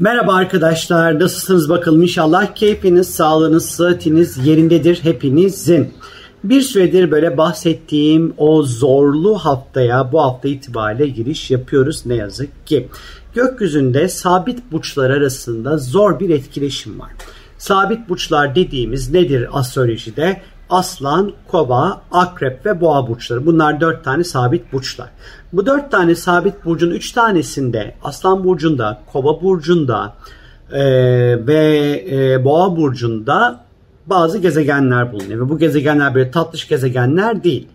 Merhaba arkadaşlar, nasılsınız bakalım inşallah keyfiniz, sağlığınız, sıhhatiniz yerindedir hepinizin. Bir süredir böyle bahsettiğim o zorlu haftaya bu hafta itibariyle giriş yapıyoruz ne yazık ki. Gökyüzünde sabit burçlar arasında zor bir etkileşim var. Sabit burçlar dediğimiz nedir astrolojide? Aslan, Kova, Akrep ve Boğa burçları. Bunlar dört tane sabit burçlar. Bu dört tane sabit burcun üç tanesinde Aslan burcunda, Kova burcunda e, ve e, Boğa burcunda bazı gezegenler bulunuyor. Ve bu gezegenler böyle tatlış gezegenler değil.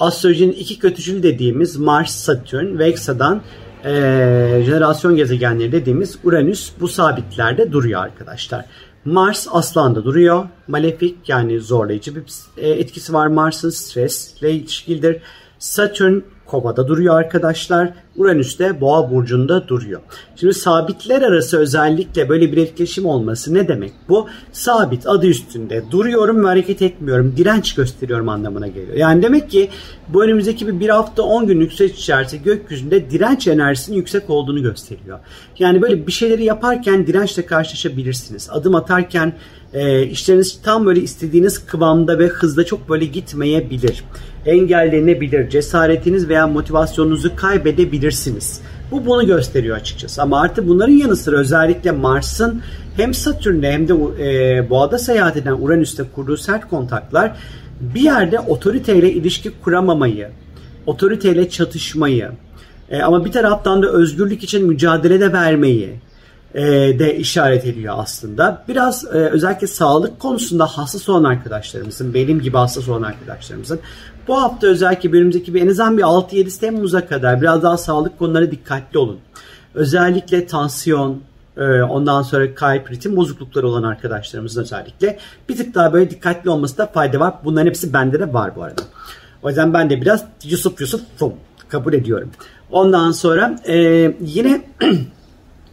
Astrolojinin iki kötücül dediğimiz Mars, Satürn ve Eksa'dan e, jenerasyon gezegenleri dediğimiz Uranüs bu sabitlerde duruyor arkadaşlar. Mars aslanda duruyor. Malefik yani zorlayıcı bir e, etkisi var Mars'ın stresle ilişkilidir. Satürn Kova'da duruyor arkadaşlar. Uranüs de Boğa burcunda duruyor. Şimdi sabitler arası özellikle böyle bir etkileşim olması ne demek? Bu sabit adı üstünde duruyorum ve hareket etmiyorum, direnç gösteriyorum anlamına geliyor. Yani demek ki bu önümüzdeki bir, hafta 10 günlük süreç içerisinde gökyüzünde direnç enerjisinin yüksek olduğunu gösteriyor. Yani böyle bir şeyleri yaparken dirençle karşılaşabilirsiniz. Adım atarken e, işleriniz tam böyle istediğiniz kıvamda ve hızda çok böyle gitmeyebilir. Engellenebilir. Cesaretiniz veya motivasyonunuzu kaybedebilirsiniz. Bu bunu gösteriyor açıkçası. Ama artık bunların yanı sıra özellikle Mars'ın hem Satürn'le hem de e, Boğa'da seyahat eden Uranüs'te kurduğu sert kontaklar bir yerde otoriteyle ilişki kuramamayı, otoriteyle çatışmayı, e, ama bir taraftan da özgürlük için mücadele de vermeyi, e, de işaret ediyor aslında. Biraz e, özellikle sağlık konusunda hassas olan arkadaşlarımızın, benim gibi hassas olan arkadaşlarımızın bu hafta özellikle önümüzdeki bir en azından bir 6-7 Temmuz'a kadar biraz daha sağlık konuları dikkatli olun. Özellikle tansiyon, e, ondan sonra kalp ritim bozuklukları olan arkadaşlarımızın özellikle bir tık daha böyle dikkatli olmasında fayda var. Bunların hepsi bende de var bu arada. O yüzden ben de biraz Yusuf Yusuf fum, kabul ediyorum. Ondan sonra e, yine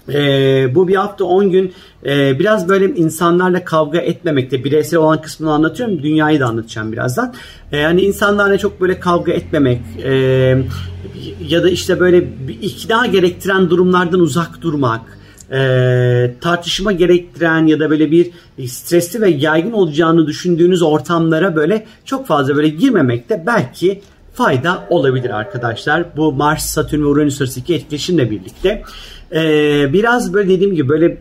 E, bu bir hafta 10 gün e, biraz böyle insanlarla kavga etmemekte bireysel olan kısmını anlatıyorum dünyayı da anlatacağım birazdan. E, yani insanlarla çok böyle kavga etmemek e, ya da işte böyle ikna gerektiren durumlardan uzak durmak e, tartışma gerektiren ya da böyle bir stresli ve yaygın olacağını düşündüğünüz ortamlara böyle çok fazla böyle girmemekte belki fayda olabilir arkadaşlar. Bu Mars, Satürn ve Uranüs arasındaki etkileşimle birlikte. Ee, biraz böyle dediğim gibi böyle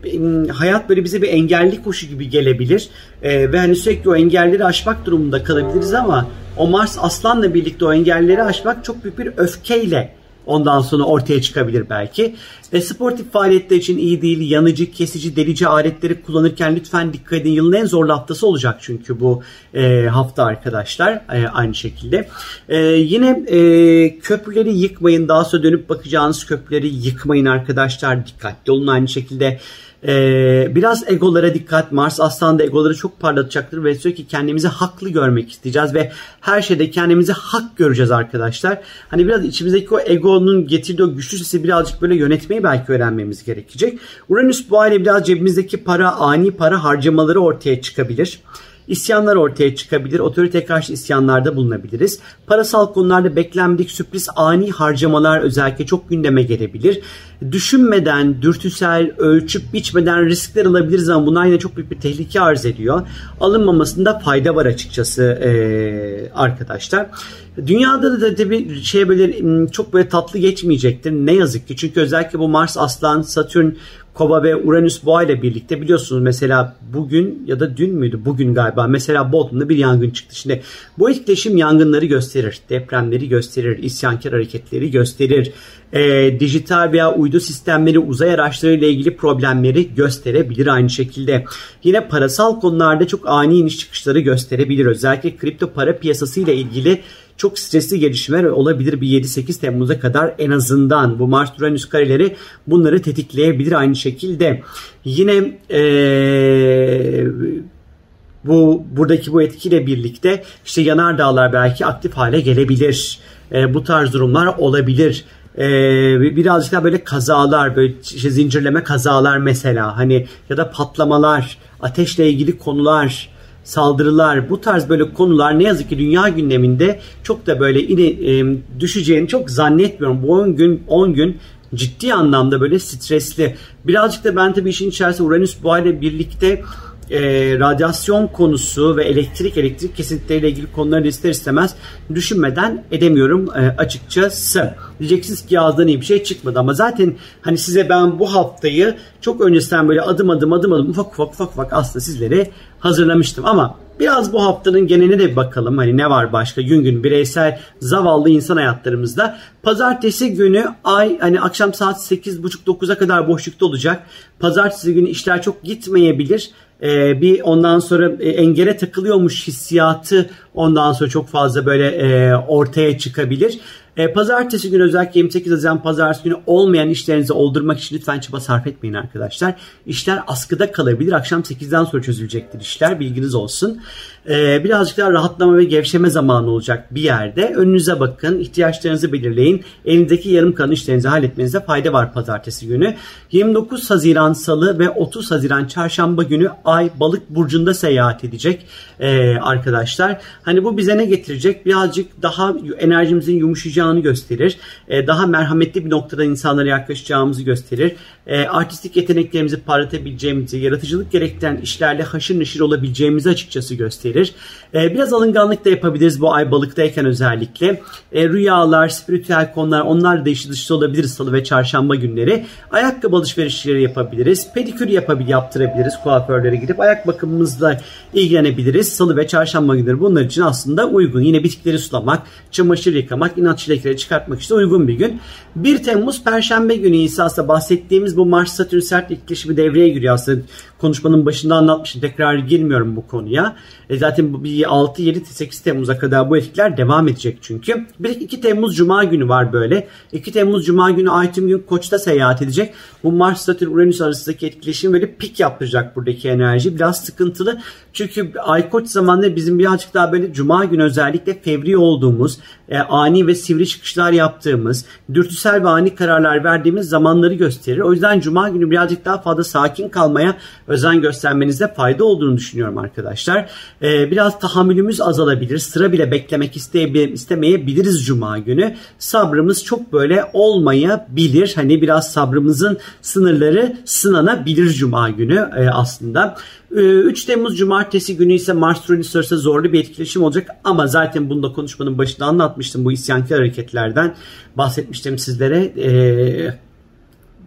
hayat böyle bize bir engelli koşu gibi gelebilir. Ee, ve hani sürekli o engelleri aşmak durumunda kalabiliriz ama o Mars Aslan'la birlikte o engelleri aşmak çok büyük bir öfkeyle ondan sonra ortaya çıkabilir belki. E, sportif faaliyetler için iyi değil. Yanıcı, kesici, delici aletleri kullanırken lütfen dikkat edin. Yılın en zorlu haftası olacak çünkü bu e, hafta arkadaşlar. E, aynı şekilde. E, yine e, köprüleri yıkmayın. Daha sonra dönüp bakacağınız köprüleri yıkmayın arkadaşlar. Dikkatli olun aynı şekilde. Ee, biraz egolara dikkat. Mars aslında egoları çok parlatacaktır ve sürekli kendimizi haklı görmek isteyeceğiz ve her şeyde kendimizi hak göreceğiz arkadaşlar. Hani biraz içimizdeki o egonun getirdiği o güçlü sesi birazcık böyle yönetmeyi belki öğrenmemiz gerekecek. Uranüs bu aile biraz cebimizdeki para, ani para harcamaları ortaya çıkabilir. İsyanlar ortaya çıkabilir. Otorite karşı isyanlarda bulunabiliriz. Parasal konularda beklenmedik sürpriz ani harcamalar özellikle çok gündeme gelebilir. Düşünmeden, dürtüsel, ölçüp biçmeden riskler alabiliriz ama bunlar yine çok büyük bir tehlike arz ediyor. Alınmamasında fayda var açıkçası ee, arkadaşlar. Dünyada da tabii şey böyle çok böyle tatlı geçmeyecektir. Ne yazık ki. Çünkü özellikle bu Mars, Aslan, Satürn Kova ve Uranüs Boğa ile birlikte biliyorsunuz mesela bugün ya da dün müydü? Bugün galiba mesela Bodrum'da bir yangın çıktı. Şimdi bu etkileşim yangınları gösterir, depremleri gösterir, isyankar hareketleri gösterir, e, dijital veya uydu sistemleri uzay araçları ile ilgili problemleri gösterebilir aynı şekilde. Yine parasal konularda çok ani iniş çıkışları gösterebilir. Özellikle kripto para piyasası ile ilgili çok stresli gelişmeler olabilir bir 7-8 Temmuz'a kadar en azından bu Mars Uranüs kareleri bunları tetikleyebilir aynı şekilde. Yine ee, bu buradaki bu etkiyle birlikte işte yanar dağlar belki aktif hale gelebilir. E, bu tarz durumlar olabilir. E, birazcık daha böyle kazalar, böyle işte zincirleme kazalar mesela hani ya da patlamalar, ateşle ilgili konular, saldırılar, bu tarz böyle konular ne yazık ki dünya gündeminde çok da böyle yine e, düşeceğini çok zannetmiyorum. Bu 10 gün 10 gün ciddi anlamda böyle stresli. Birazcık da ben tabii işin içerisinde Uranüs bu ayla birlikte e, radyasyon konusu ve elektrik elektrik kesintileriyle ilgili konuları ister istemez düşünmeden edemiyorum e, açıkçası. Diyeceksiniz ki ağızdan iyi bir şey çıkmadı ama zaten hani size ben bu haftayı çok öncesinden böyle adım adım adım adım ufak ufak ufak ufak aslında sizlere hazırlamıştım ama Biraz bu haftanın geneline de bir bakalım. Hani ne var başka gün gün bireysel zavallı insan hayatlarımızda. Pazartesi günü ay hani akşam saat 8.30-9'a kadar boşlukta olacak. Pazartesi günü işler çok gitmeyebilir. Ee, bir ondan sonra e, engele takılıyormuş hissiyatı ondan sonra çok fazla böyle e, ortaya çıkabilir. E, pazartesi günü özellikle 28 Haziran pazartesi günü olmayan işlerinizi oldurmak için lütfen çaba sarf etmeyin arkadaşlar. İşler askıda kalabilir. Akşam 8'den sonra çözülecektir işler. Bilginiz olsun. E, birazcık daha rahatlama ve gevşeme zamanı olacak bir yerde. Önünüze bakın. ihtiyaçlarınızı belirleyin. Elinizdeki yarım kalan işlerinizi halletmenize fayda var pazartesi günü. 29 Haziran Salı ve 30 Haziran Çarşamba günü Ay Balık Burcu'nda seyahat edecek e, arkadaşlar. Hani bu bize ne getirecek? Birazcık daha enerjimizin yumuşayacağını gösterir. E, daha merhametli bir noktada insanlara yaklaşacağımızı gösterir. E, artistik yeteneklerimizi parlatabileceğimizi, yaratıcılık gerektiren işlerle haşır neşir olabileceğimizi açıkçası gösterir. E, biraz alınganlık da yapabiliriz bu ay balıktayken özellikle. E, rüyalar, spiritüel konular onlar da işi dışı olabilir salı ve çarşamba günleri. Ayakkabı alışverişleri yapabiliriz. Pedikür yapabilir, yaptırabiliriz kuaförlere gidip. Ayak bakımımızla ilgilenebiliriz. Salı ve çarşamba günleri bunlar için aslında uygun. Yine bitkileri sulamak, çamaşır yıkamak, inat çilekleri çıkartmak için uygun bir gün. 1 Temmuz Perşembe günü ise aslında bahsettiğimiz bu Mars Satürn sert etkileşimi devreye giriyor. Aslında konuşmanın başında anlatmışım. Tekrar girmiyorum bu konuya. E zaten bir 6, 7, 8 Temmuz'a kadar bu etkiler devam edecek çünkü. Bir 2 Temmuz Cuma günü var böyle. 2 Temmuz Cuma günü Ay tüm gün Koç'ta seyahat edecek. Bu Mars Satürn Uranüs arasındaki etkileşim böyle pik yaptıracak buradaki enerji. Biraz sıkıntılı. Çünkü Ay Koç zamanında bizim birazcık daha böyle Cuma günü özellikle fevri olduğumuz, e, ani ve sivri çıkışlar yaptığımız, dürtüsel ve ani kararlar verdiğimiz zamanları gösterir. O yüzden Cuma günü birazcık daha fazla sakin kalmaya özen göstermenizde fayda olduğunu düşünüyorum arkadaşlar. Ee, biraz tahammülümüz azalabilir. Sıra bile beklemek istemeyebiliriz Cuma günü. Sabrımız çok böyle olmayabilir. Hani biraz sabrımızın sınırları sınanabilir Cuma günü e, aslında. 3 ee, Temmuz Cumartesi günü ise Mars Uranüs arasında zorlu bir etkileşim olacak ama zaten bunu da konuşmanın başında anlatmıştım bu isyankar hareketlerden bahsetmiştim sizlere. Ee,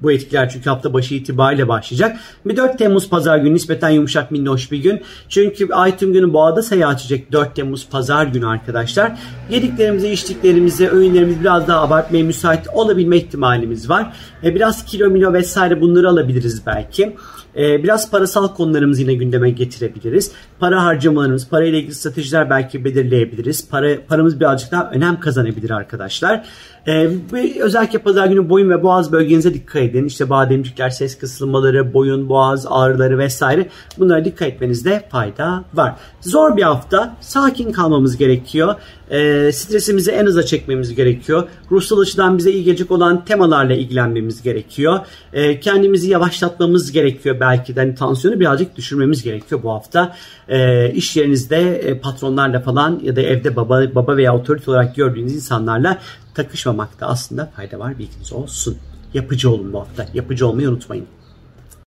bu etkiler çünkü hafta başı itibariyle başlayacak. Bir 4 Temmuz pazar günü nispeten yumuşak minnoş bir gün. Çünkü ay tüm günü boğada seyahat edecek 4 Temmuz pazar günü arkadaşlar. Yediklerimizi, içtiklerimizi, öğünlerimizi biraz daha abartmaya müsait olabilme ihtimalimiz var. E, biraz kilo milo vesaire bunları alabiliriz belki. E, biraz parasal konularımızı yine gündeme getirebiliriz. Para harcamalarımız, parayla ilgili stratejiler belki belirleyebiliriz. Para, paramız birazcık daha önem kazanabilir arkadaşlar. Ee, özellikle pazar günü boyun ve boğaz bölgenize dikkat edin. İşte bademcikler, ses kısılmaları, boyun, boğaz ağrıları vesaire. Bunlara dikkat etmenizde fayda var. Zor bir hafta. Sakin kalmamız gerekiyor. Ee, stresimizi en aza çekmemiz gerekiyor. Ruhsal açıdan bize iyi gelecek olan temalarla ilgilenmemiz gerekiyor. Ee, kendimizi yavaşlatmamız gerekiyor belki de. Hani tansiyonu birazcık düşürmemiz gerekiyor bu hafta. Ee, iş yerinizde e, patronlarla falan ya da evde baba, baba veya otorite olarak gördüğünüz insanlarla takışmamakta aslında fayda var bilginiz olsun. Yapıcı olun bu hafta. Yapıcı olmayı unutmayın.